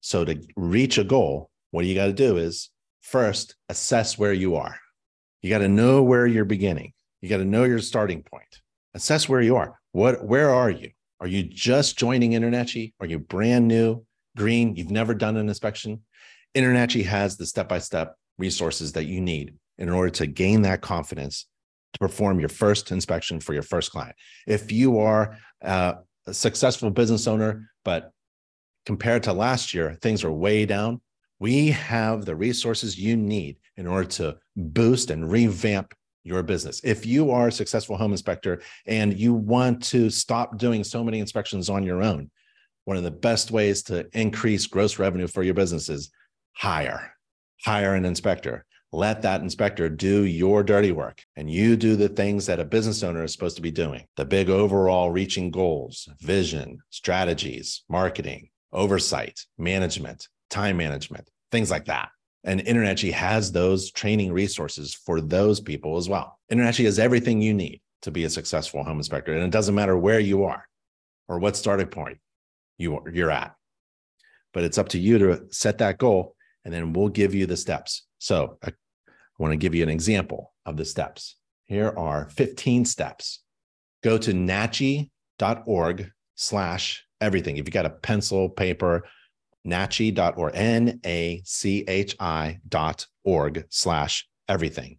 So to reach a goal, what you got to do is first assess where you are. You got to know where you're beginning. You got to know your starting point. Assess where you are. What where are you? Are you just joining InterNACHI? Are you brand new, green? You've never done an inspection? InterNACHI has the step-by-step resources that you need in order to gain that confidence to perform your first inspection for your first client. If you are uh, a successful business owner, but compared to last year, things are way down, we have the resources you need in order to boost and revamp your business. If you are a successful home inspector and you want to stop doing so many inspections on your own, one of the best ways to increase gross revenue for your business is hire, hire an inspector. Let that inspector do your dirty work and you do the things that a business owner is supposed to be doing the big overall reaching goals, vision, strategies, marketing, oversight, management, time management, things like that. And InterNACHI has those training resources for those people as well. InterNACHI has everything you need to be a successful home inspector. And it doesn't matter where you are or what starting point you, you're at. But it's up to you to set that goal, and then we'll give you the steps. So I want to give you an example of the steps. Here are 15 steps. Go to nachi.org slash everything. If you got a pencil, paper, nachi.org, N A C H I dot org slash everything.